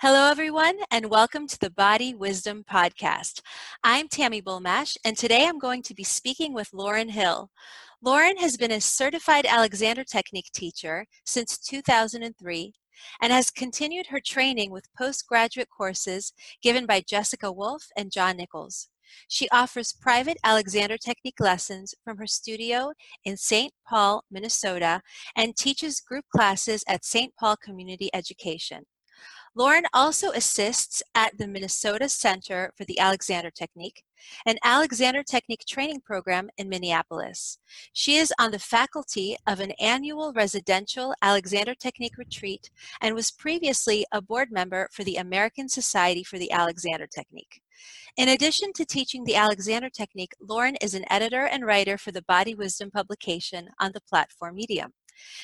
Hello, everyone, and welcome to the Body Wisdom Podcast. I'm Tami Bulmash, and today I'm going to be speaking with Lauren Hill. Lauren has been a certified Alexander Technique teacher since 2003 and has continued her training with postgraduate courses given by Jessica Wolf and John Nichols. She offers private Alexander Technique lessons from her studio in St. Paul, Minnesota, and teaches group classes at St. Paul Community Education. Lauren also assists at the Minnesota Center for the Alexander Technique, an Alexander Technique training program in Minneapolis. She is on the faculty of an annual residential Alexander Technique retreat and was previously a board member for the American Society for the Alexander Technique. In addition to teaching the Alexander Technique, Lauren is an editor and writer for the Body Wisdom publication on the platform Medium.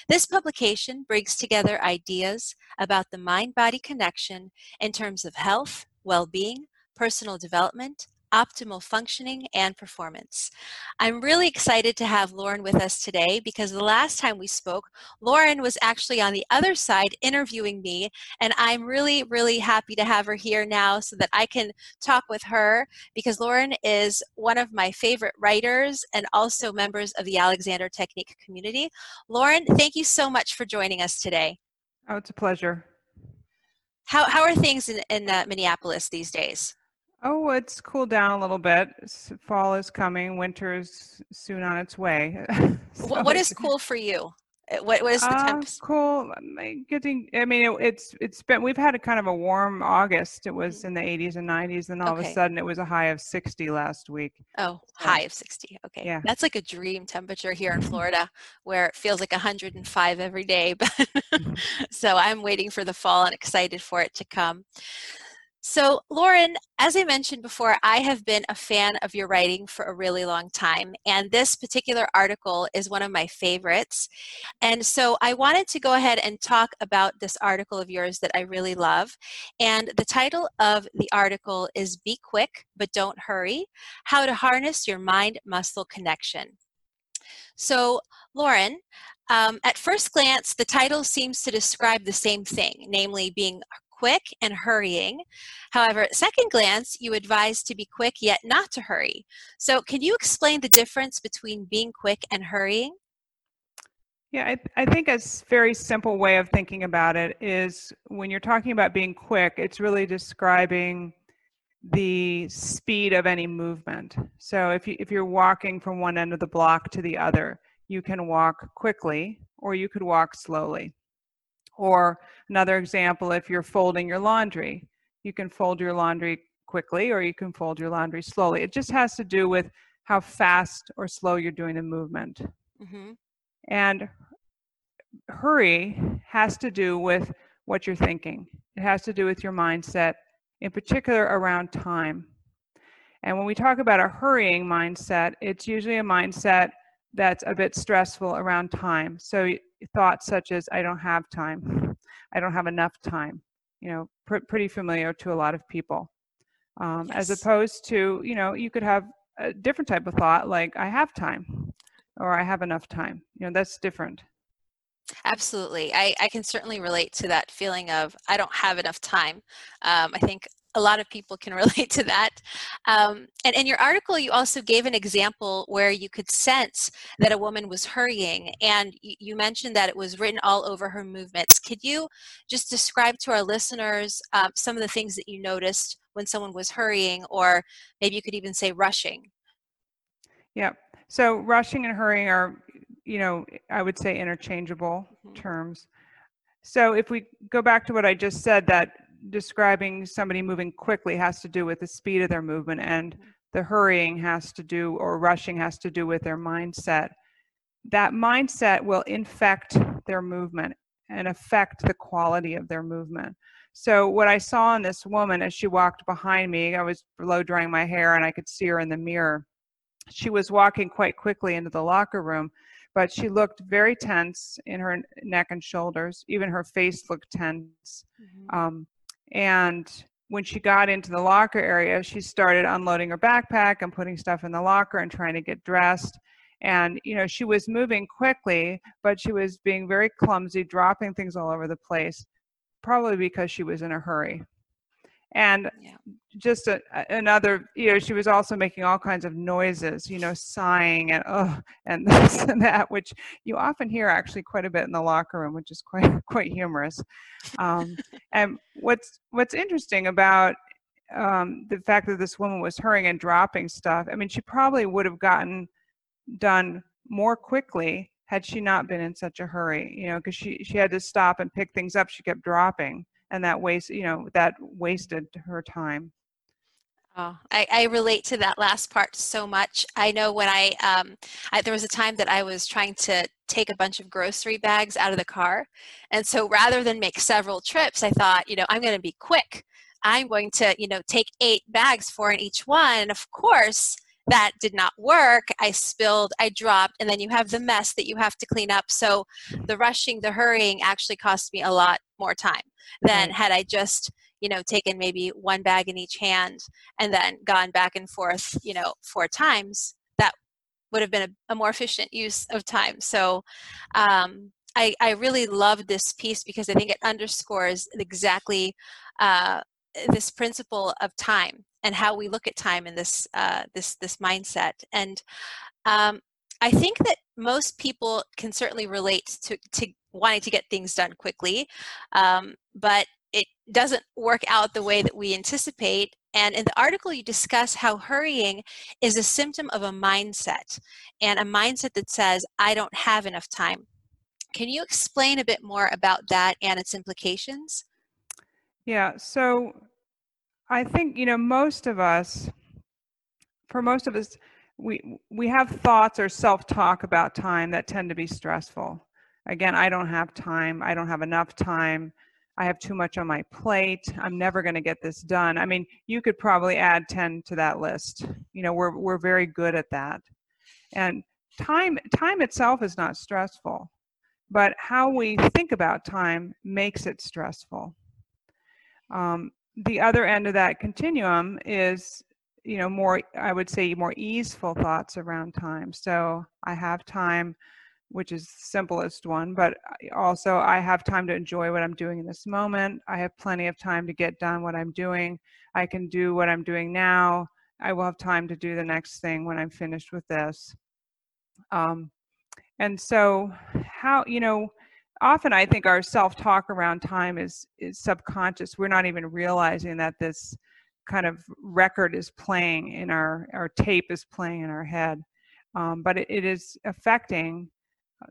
This publication brings together ideas about the mind body connection in terms of health, well being, personal development, optimal functioning and performance. I'm really excited to have Lauren with us today because the last time we spoke, Lauren was actually on the other side interviewing me, and I'm really, really happy to have her here now so that I can talk with her because Lauren is one of my favorite writers and also members of the Alexander Technique community. Lauren, thank you so much for joining us today. Oh, it's a pleasure. How, how are things in, in uh, Minneapolis these days? Oh, it's cooled down a little bit. Fall is coming. Winter is soon on its way. so what is cool for you? Uh, what, what is the uh? Cool. Getting. I mean, it, it's it's been. We've had a kind of a warm August. It was mm. in the 80s and 90s, and all okay. of a sudden it was a high of 60 last week. Oh, so, high of 60. Okay. Yeah. That's like a dream temperature here in Florida, where it feels like 105 every day. So I'm waiting for the fall and excited for it to come. So, Lauren, as I mentioned before, I have been a fan of your writing for a really long time, and this particular article is one of my favorites. And so, I wanted to go ahead and talk about this article of yours that I really love. And the title of the article is Be Quick, but Don't Hurry How to Harness Your Mind Muscle Connection. So, Lauren, um, at first glance, the title seems to describe the same thing, namely being quick and hurrying. However, at second glance, you advise to be quick yet not to hurry. So, can you explain the difference between being quick and hurrying? Yeah, I, I think a very simple way of thinking about it is when you're talking about being quick, it's really describing the speed of any movement. So if you if you're walking from one end of the block to the other, you can walk quickly or you could walk slowly. Or another example, if you're folding your laundry, you can fold your laundry quickly or you can fold your laundry slowly. It just has to do with how fast or slow you're doing the movement. Mm-hmm. And hurry has to do with what you're thinking, it has to do with your mindset, in particular around time. And when we talk about a hurrying mindset, it's usually a mindset that's a bit stressful around time. So thoughts such as I don't have time, I don't have enough time, you know, pr- pretty familiar to a lot of people. Um, yes. As opposed to, you know, you could have a different type of thought like I have time or I have enough time. You know, that's different. Absolutely. I, I can certainly relate to that feeling of I don't have enough time. Um, I think a lot of people can relate to that. Um, and in your article, you also gave an example where you could sense that a woman was hurrying, and you mentioned that it was written all over her movements. Could you just describe to our listeners um, some of the things that you noticed when someone was hurrying, or maybe you could even say rushing? Yeah. So rushing and hurrying are, you know, I would say interchangeable mm-hmm. terms. So if we go back to what I just said, that describing somebody moving quickly has to do with the speed of their movement and the hurrying has to do or rushing has to do with their mindset. That mindset will infect their movement and affect the quality of their movement. So what i saw in this woman as she walked behind me i was blow drying my hair and i could see her in the mirror. She was walking quite quickly into the locker room but she looked very tense in her neck and shoulders. Even her face looked tense. Mm-hmm. um, and when she got into the locker area, she started unloading her backpack and putting stuff in the locker and trying to get dressed. And, you know, she was moving quickly, but she was being very clumsy, dropping things all over the place. probably because she was in a hurry. And yeah. just a, another, you know, she was also making all kinds of noises, you know, sighing and oh, and this and that, which you often hear actually quite a bit in the locker room, which is quite quite humorous. Um, and what's what's interesting about um, the fact that this woman was hurrying and dropping stuff, I mean, she probably would have gotten done more quickly had she not been in such a hurry, you know, because she, she had to stop and pick things up. She kept dropping and that waste, you know, that wasted her time. Oh, I, I, relate to that last part so much. I know when I, um, I, there was a time that I was trying to take a bunch of grocery bags out of the car. And so rather than make several trips, I thought, you know, I'm going to be quick. I'm going to, you know, take eight bags, four in each one. Of course, that did not work. I spilled, I dropped, and then you have the mess that you have to clean up. So the rushing, the hurrying actually cost me a lot more time than had I just, you know, taken maybe one bag in each hand and then gone back and forth, you know, four times. That would have been a, a more efficient use of time. So um, I, I really love this piece because I think it underscores exactly uh, this principle of time and how we look at time in this uh, this this mindset. And um, I think that most people can certainly relate to to wanting to get things done quickly, um, but it doesn't work out the way that we anticipate. And in the article, you discuss how hurrying is a symptom of a mindset, and a mindset that says, "I don't have enough time." Can you explain a bit more about that and its implications? Yeah. So I think, you know, most of us, for most of us, we we have thoughts or self-talk about time that tend to be stressful. Again, I don't have time. I don't have enough time. I have too much on my plate. I'm never going to get this done. I mean, you could probably add 10 to that list. You know, we're we're very good at that. And time time itself is not stressful, but how we think about time makes it stressful. Um, the other end of that continuum is you know more i would say more easeful thoughts around time so i have time which is the simplest one but also i have time to enjoy what i'm doing in this moment. I have plenty of time to get done what i'm doing. I can do what i'm doing now. I will have time to do the next thing when i'm finished with this. Um, and so how you know often I think our self-talk around time is is subconscious. We're not even realizing that this kind of record is playing in our our tape is playing in our head, um, but it, it is affecting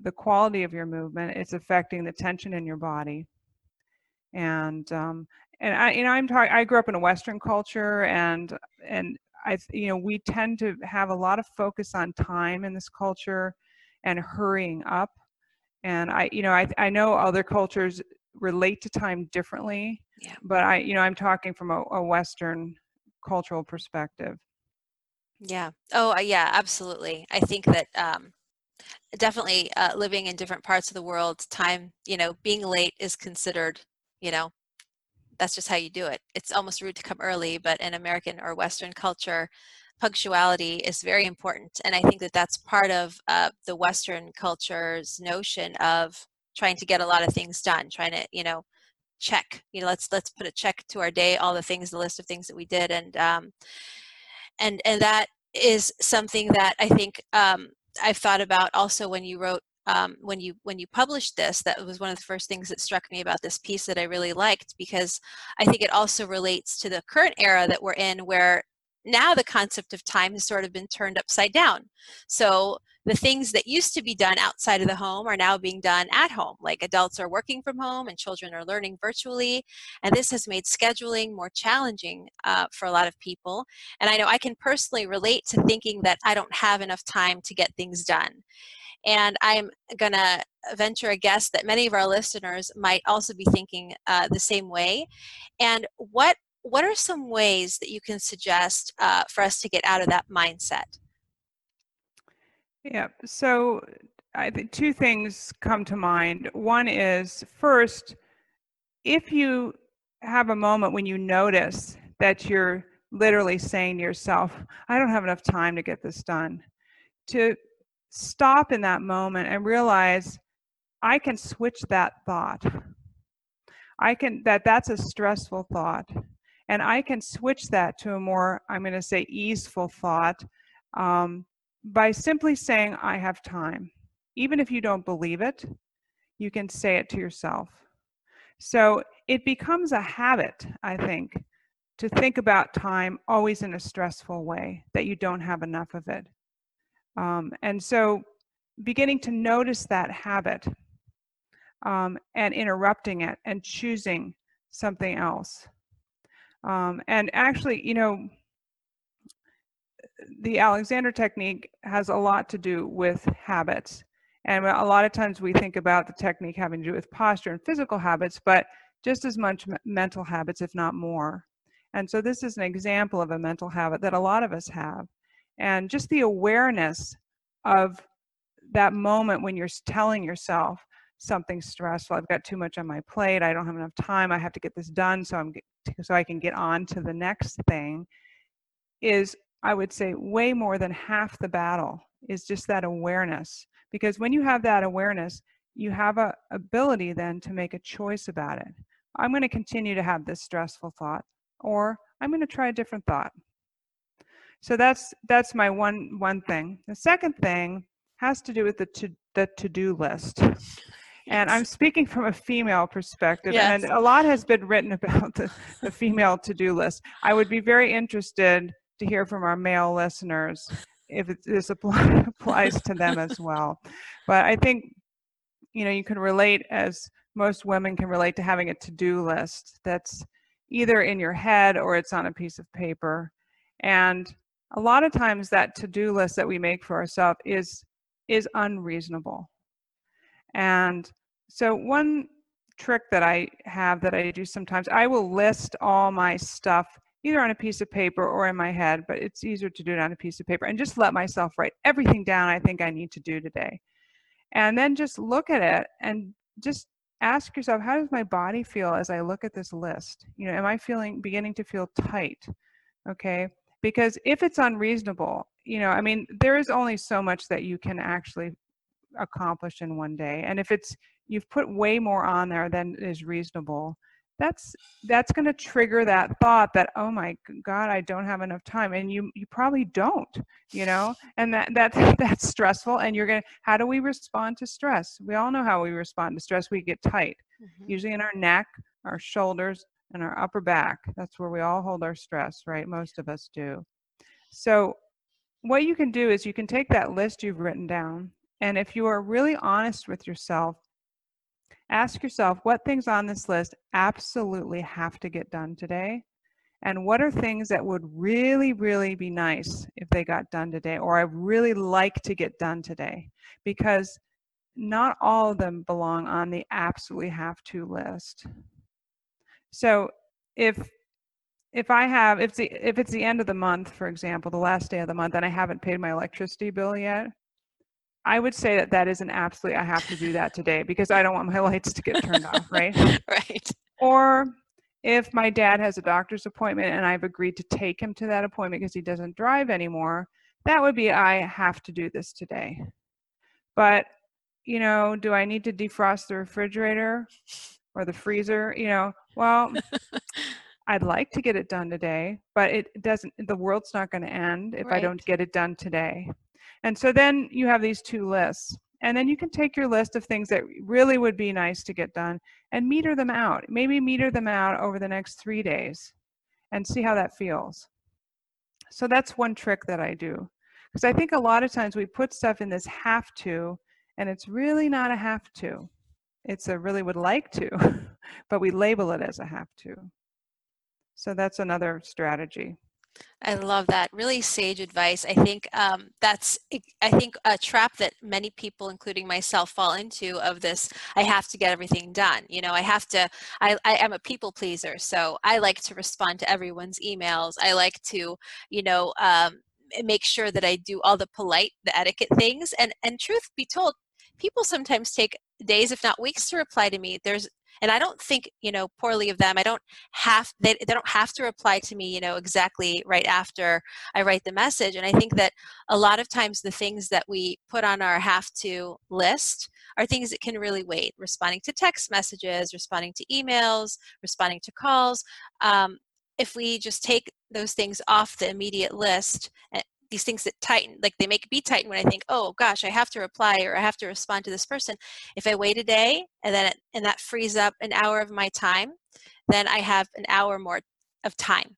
the quality of your movement. It's affecting the tension in your body, and um, and I you know I'm talking. I grew up in a Western culture, and and I you know we tend to have a lot of focus on time in this culture and hurrying up and i you know i i know other cultures relate to time differently yeah. but i you know i'm talking from a, a western cultural perspective yeah oh uh, yeah absolutely i think that um definitely uh, living in different parts of the world time you know being late is considered you know that's just how you do it it's almost rude to come early but in american or western culture punctuality is very important. And I think that that's part of uh, the Western culture's notion of trying to get a lot of things done, trying to, you know, check, you know, let's, let's put a check to our day, all the things, the list of things that we did. And, um, and, and that is something that I think um, I've thought about also when you wrote um, when you when you published this that was one of the first things that struck me about this piece that i really liked because i think it also relates to the current era that we're in where now the concept of time has sort of been turned upside down. So the things that used to be done outside of the home are now being done at home. Like adults are working from home and children are learning virtually. And this has made scheduling more challenging uh, for a lot of people. And I know I can personally relate to thinking that I don't have enough time to get things done. And I'm going to venture a guess that many of our listeners might also be thinking uh, the same way. And what what are some ways that you can suggest uh, for us to get out of that mindset? Yeah, so I think two things come to mind. One is first, if you have a moment when you notice that you're literally saying to yourself, I don't have enough time to get this done, to stop in that moment and realize I can switch that thought. I can that that's a stressful thought, and I can switch that to a more I'm going to say easeful thought um, by simply saying I have time. Even if you don't believe it, you can say it to yourself. So it becomes a habit, I think, to think about time always in a stressful way, that you don't have enough of it. Um, and so beginning to notice that habit um, and interrupting it and choosing something else. Um, and actually, you know, the Alexander technique has a lot to do with habits. And a lot of times we think about the technique having to do with posture and physical habits, but just as much mental habits, if not more. And so this is an example of a mental habit that a lot of us have. And just the awareness of that moment when you're telling yourself, something stressful. I've got too much on my plate. I don't have enough time. I have to get this done so I'm so I can get on to the next thing. Is I would say way more than half the battle is just that awareness. Because when you have that awareness, you have a ability then to make a choice about it. I'm going to continue to have this stressful thought, or I'm going to try a different thought. So that's that's my one one thing. The second thing has to do with the to the to-do list. And I'm speaking from a female perspective, yes. and a lot has been written about the, the female to do list. I would be very interested to hear from our male listeners if this apply, applies to them as well. But I think, you know, you can relate as most women can relate to having a to do list that's either in your head or it's on a piece of paper. And a lot of times that to do list that we make for ourselves is is unreasonable and so one trick that I have that I do sometimes, I will list all my stuff either on a piece of paper or in my head, but it's easier to do it on a piece of paper and just let myself write everything down I think I need to do today. And then just look at it and just ask yourself, how does my body feel as I look at this list? You know, am I feeling beginning to feel tight? Okay. Because if it's unreasonable, you know, I mean, there is only so much that you can actually accomplish in one day. And if it's you've put way more on there than is reasonable, that's that's going to trigger that thought that oh my god i don't have enough time and you you probably don't you know? And that that that's stressful and you're going to how do we respond to stress? We all know how we respond to stress. We get tight mm-hmm. usually in our neck our shoulders and our upper back. That's where we all hold our stress right? Most of us do. So what you can do is you can take that list you've written down and if you are really honest with yourself, ask yourself what things on this list absolutely have to get done today. And what are things that would really, really be nice if they got done today, or I really like to get done today? Because not all of them belong on the absolutely have to list. So if if I have if the if it's the end of the month, for example, the last day of the month, and I haven't paid my electricity bill yet, I would say that that is an absolute, I have to do that today because I don't want my lights to get turned off, right? right. Or if my dad has a doctor's appointment and I've agreed to take him to that appointment because he doesn't drive anymore, that would be, I have to do this today. But, you know, do I need to defrost the refrigerator or the freezer? You know, well, I'd like to get it done today, but it doesn't, the world's not going to end if right. I don't get it done today. And so then you have these two lists. And then you can take your list of things that really would be nice to get done and meter them out. Maybe meter them out over the next three days and see how that feels. So that's one trick that I do. Because I think a lot of times we put stuff in this have to, and it's really not a have to. It's a really would like to, but we label it as a have to. So that's another strategy. I love that. Really sage advice. I think um, that's, I think, a trap that many people, including myself, fall into of this. I have to get everything done. You know, I have to, I, I am a people pleaser. So I like to respond to everyone's emails. I like to, you know, um, make sure that I do all the polite, the etiquette things. And, and truth be told, people sometimes take days if not weeks to reply to me there's and i don't think you know poorly of them i don't have they, they don't have to reply to me you know exactly right after i write the message and i think that a lot of times the things that we put on our have to list are things that can really wait. Responding to text messages, responding to emails, responding to calls. Um, if we just take those things off the immediate list, eh, these things that tighten, like they make me tighten when I think, oh gosh, I have to reply or I have to respond to this person. If I wait a day and then it, and that frees up an hour of my time, then I have an hour more of time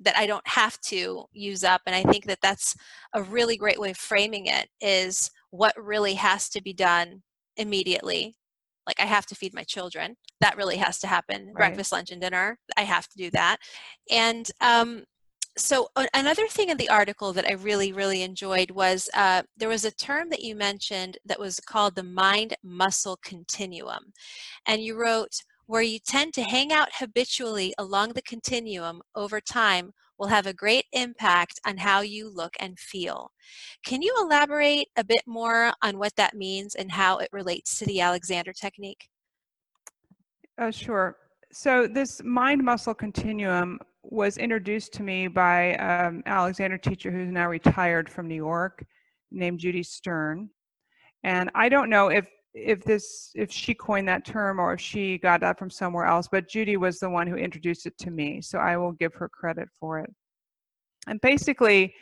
that I don't have to use up. And I think that that's a really great way of framing it is what really has to be done immediately. Like I have to feed my children. That really has to happen. Right. Breakfast, lunch, and dinner. I have to do that. And um, so another thing in the article that I really, really enjoyed was uh, there was a term that you mentioned that was called the mind muscle continuum. And you wrote, where you tend to hang out habitually along the continuum over time will have a great impact on how you look and feel. Can you elaborate a bit more on what that means and how it relates to the Alexander technique? Uh, sure. So, this mind muscle continuum was introduced to me by um, Alexander teacher who's now retired from New York named Judy Stern. And I don't know if if this if she coined that term or if she got that from somewhere else but judy was the one who introduced it to me so i will give her credit for it and basically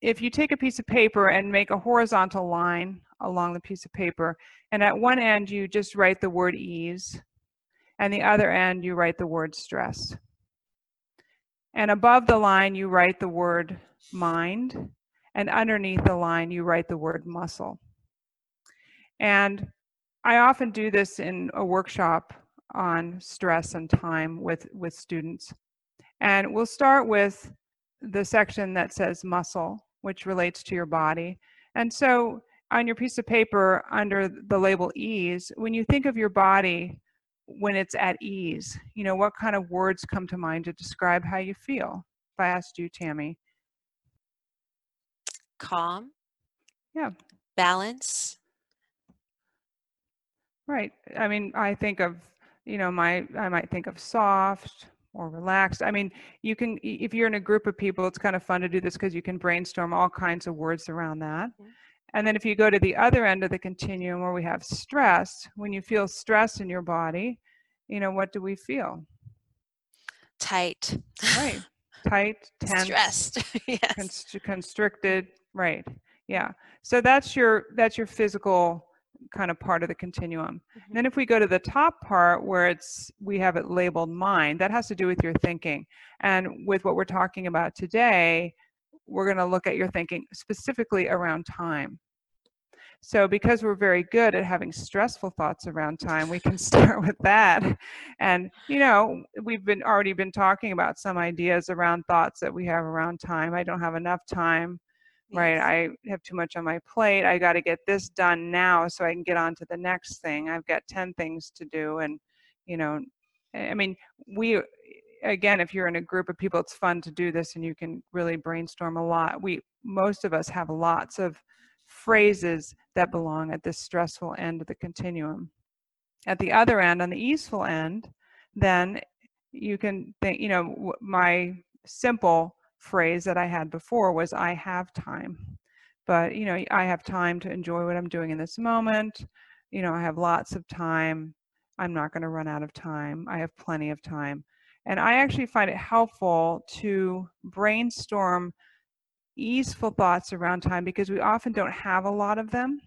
if you take a piece of paper and make a horizontal line along the piece of paper and at one end you just write the word ease and the other end you write the word stress and above the line you write the word mind and underneath the line you write the word muscle and I often do this in a workshop on stress and time with, with students. And we'll start with the section that says muscle, which relates to your body. And so on your piece of paper under the label ease, when you think of your body when it's at ease, you know, what kind of words come to mind to describe how you feel? If I asked you, Tami. Calm. Yeah. Balance. Right. I mean, I think of, you know, my, I might think of soft or relaxed. I mean, you can, if you're in a group of people, it's kind of fun to do this because you can brainstorm all kinds of words around that. Mm-hmm. And then if you go to the other end of the continuum where we have stress, when you feel stress in your body, you know, what do we feel? Tight. Right. Tight, tense, stressed, yes. Const- constricted, right. Yeah. So that's your that's your physical kind of part of the continuum. Mm-hmm. Then if we go to the top part where it's we have it labeled mind, that has to do with your thinking. And with what we're talking about today, we're going to look at your thinking specifically around time. So because we're very good at having stressful thoughts around time, we can start with that. And you know, we've been already been talking about some ideas around thoughts that we have around time. I don't have enough time right? I have too much on my plate. I got to get this done now so i can get on to the next thing. I've got 10 things to do and you know i mean we again if you're in a group of people it's fun to do this and you can really brainstorm a lot. We most of us have lots of phrases that belong at this stressful end of the continuum at the other end on the easeful end then you can think you know my simple phrase that I had before was I have time. But, you know, I have time to enjoy what I'm doing in this moment. You know, I have lots of time. I'm not going to run out of time. I have plenty of time. And I actually find it helpful to brainstorm easeful thoughts around time because we often don't have a lot of them.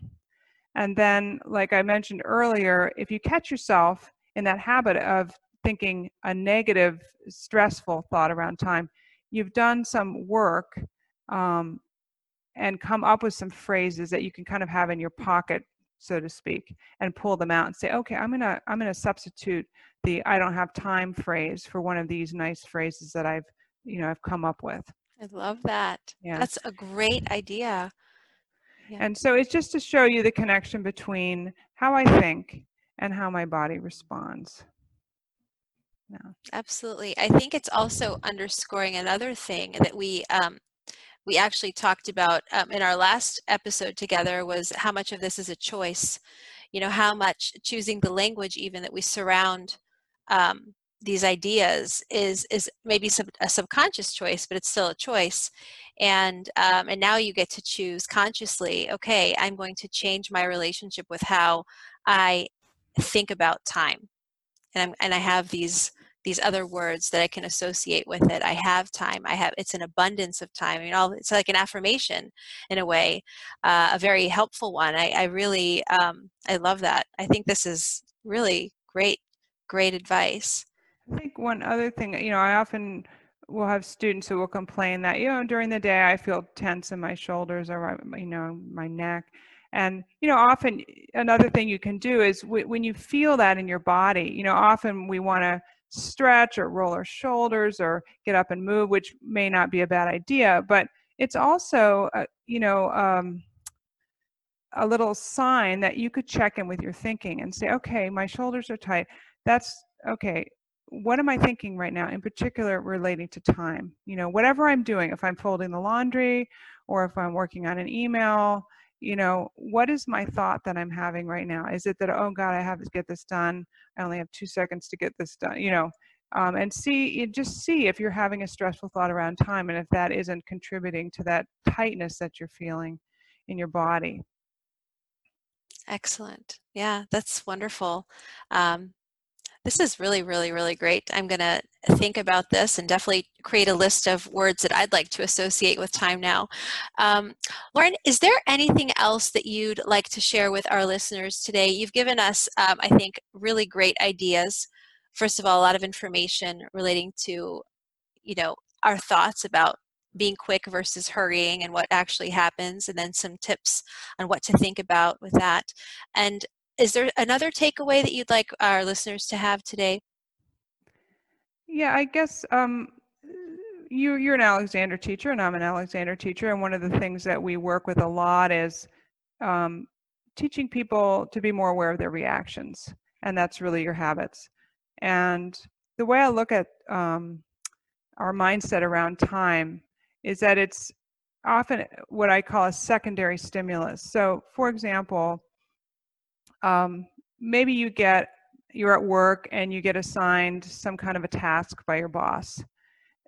And then, like I mentioned earlier, if you catch yourself in that habit of thinking a negative, stressful thought around time, you've done some work um, and come up with some phrases that you can kind of have in your pocket so to speak and pull them out and say okay i'm going to i'm going to substitute the i don't have time phrase for one of these nice phrases that i've you know i've come up with i love that yeah that's a great idea yeah. and so it's just to show you the connection between how i think and how my body responds no. Absolutely. I think it's also underscoring another thing that we um, we actually talked about um, in our last episode together was how much of this is a choice. You know, how much choosing the language even that we surround um, these ideas is is maybe a subconscious choice, but it's still a choice. And um, and now you get to choose consciously. Okay, I'm going to change my relationship with how I think about time. And, I'm, and I have these these other words that I can associate with it. I have time. I have it's an abundance of time. You know, it's like an affirmation in a way, uh, a very helpful one. I, I really um, I love that. I think this is really great, great advice. I think one other thing, you know, I often will have students who will complain that you know during the day I feel tense in my shoulders or you know my neck. And you know, often another thing you can do is w- when you feel that in your body, you know, often we want to stretch or roll our shoulders or get up and move, which may not be a bad idea, but it's also, uh, you know, um, a little sign that you could check in with your thinking and say, okay, my shoulders are tight. That's okay. What am I thinking right now, in particular relating to time? You know, whatever I'm doing, if I'm folding the laundry or if I'm working on an email, you know, what is my thought that I'm having right now? Is it that, oh God, I have to get this done. I only have two seconds to get this done, you know, um, and see, just see if you're having a stressful thought around time and if that isn't contributing to that tightness that you're feeling in your body. Excellent. Yeah, that's wonderful. Um, this is really, really, really great. I'm going to think about this and definitely create a list of words that I'd like to associate with time now. Um, Lauren, is there anything else that you'd like to share with our listeners today? You've given us, um, I think, really great ideas. First of all, a lot of information relating to, you know, our thoughts about being quick versus hurrying and what actually happens, and then some tips on what to think about with that. And is there another takeaway that you'd like our listeners to have today? Yeah, I guess um, you, you're an Alexander teacher, and I'm an Alexander teacher. And one of the things that we work with a lot is um, teaching people to be more aware of their reactions. And that's really your habits. And the way I look at um, our mindset around time is that it's often what I call a secondary stimulus. So, for example, um, maybe you get you're at work and you get assigned some kind of a task by your boss.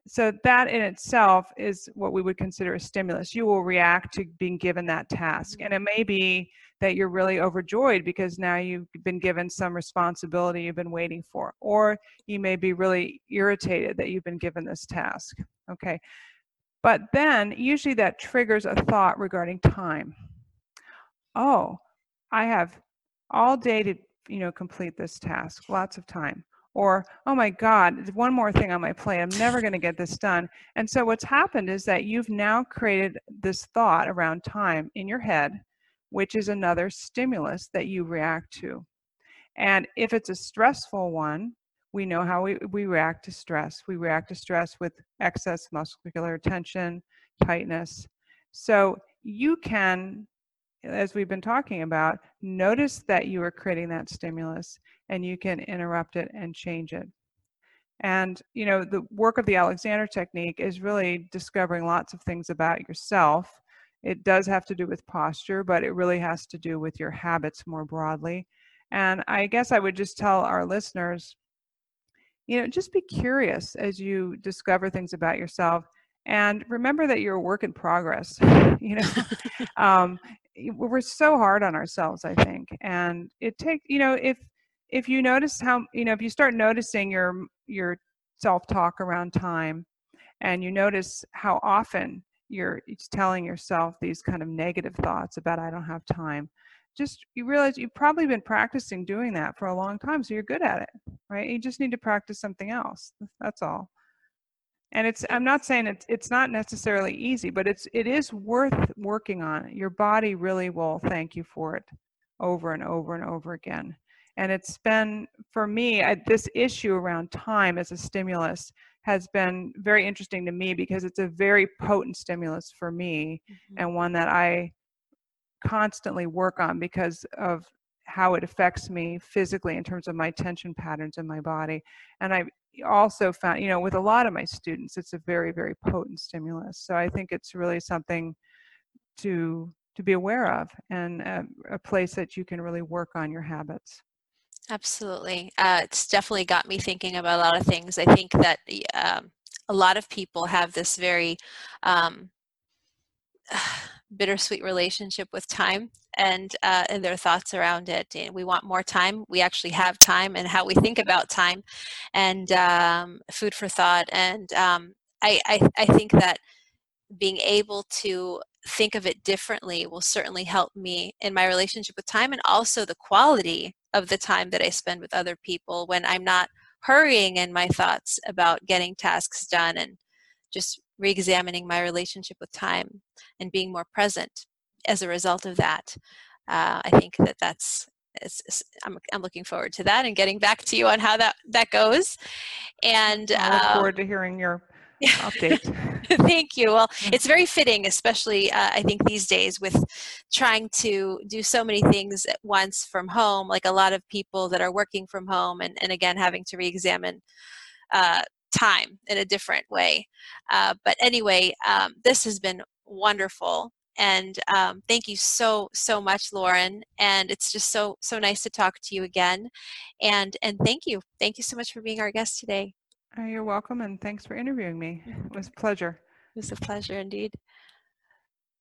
So that in itself is what we would consider a stimulus. You will react to being given that task. And it may be that you're really overjoyed because now you've been given some responsibility you've been waiting for or you may be really irritated that you've been given this task okay? But then usually that triggers a thought regarding time. Oh i have all day to you know complete this task lots of time. Or oh my god one more thing on my plate i'm never going to get this done. And so what's happened is that you've now created this thought around time in your head which is another stimulus that you react to. And if it's a stressful one we know how we, we react to stress. We react to stress with excess muscular tension tightness. So you can as we've been talking about, notice that you are creating that stimulus and you can interrupt it and change it. And, you know, the work of the Alexander technique is really discovering lots of things about yourself. It does have to do with posture, but it really has to do with your habits more broadly. And I guess I would just tell our listeners, you know, just be curious as you discover things about yourself and remember that you're a work in progress you know um, we're so hard on ourselves i think and it takes you know if if you notice how you know if you start noticing your your self-talk around time and you notice how often you're telling yourself these kind of negative thoughts about i don't have time just you realize you've probably been practicing doing that for a long time so you're good at it right? You just need to practice something else that's all and it's i'm not saying it's it's not necessarily easy but it's it is worth working on. Your body really will thank you for it over and over and over again. And it's been for me I, this issue around time as a stimulus has been very interesting to me because it's a very potent stimulus for me mm-hmm. and one that i constantly work on because of how it affects me physically in terms of my tension patterns in my body. And i also found, you know, with a lot of my students, it's a very, very potent stimulus. So I think it's really something to to be aware of and a, a place that you can really work on your habits. Absolutely. Uh, it's definitely got me thinking about a lot of things. I think that um, a lot of people have this very um, bittersweet relationship with time and uh, and their thoughts around it. We want more time. We actually have time, and how we think about time, and um, food for thought. And um, I, I I think that being able to think of it differently will certainly help me in my relationship with time and also the quality of the time that I spend with other people when I'm not hurrying in my thoughts about getting tasks done and just re-examining my relationship with time and being more present as a result of that uh, i think that that's it's, it's, I'm, I'm looking forward to that and getting back to you on how that that goes and i look um, forward to hearing your update thank you well it's very fitting especially uh, i think these days with trying to do so many things at once from home like a lot of people that are working from home and, and again having to re-examine uh, time in a different way. Uh, but anyway, um, this has been wonderful. And um, thank you so so much, Lauren. And it's just so so nice to talk to you again. And and thank you, thank you so much for being our guest today. Oh, you're welcome, and thanks for interviewing me. It was a pleasure. It was a pleasure indeed.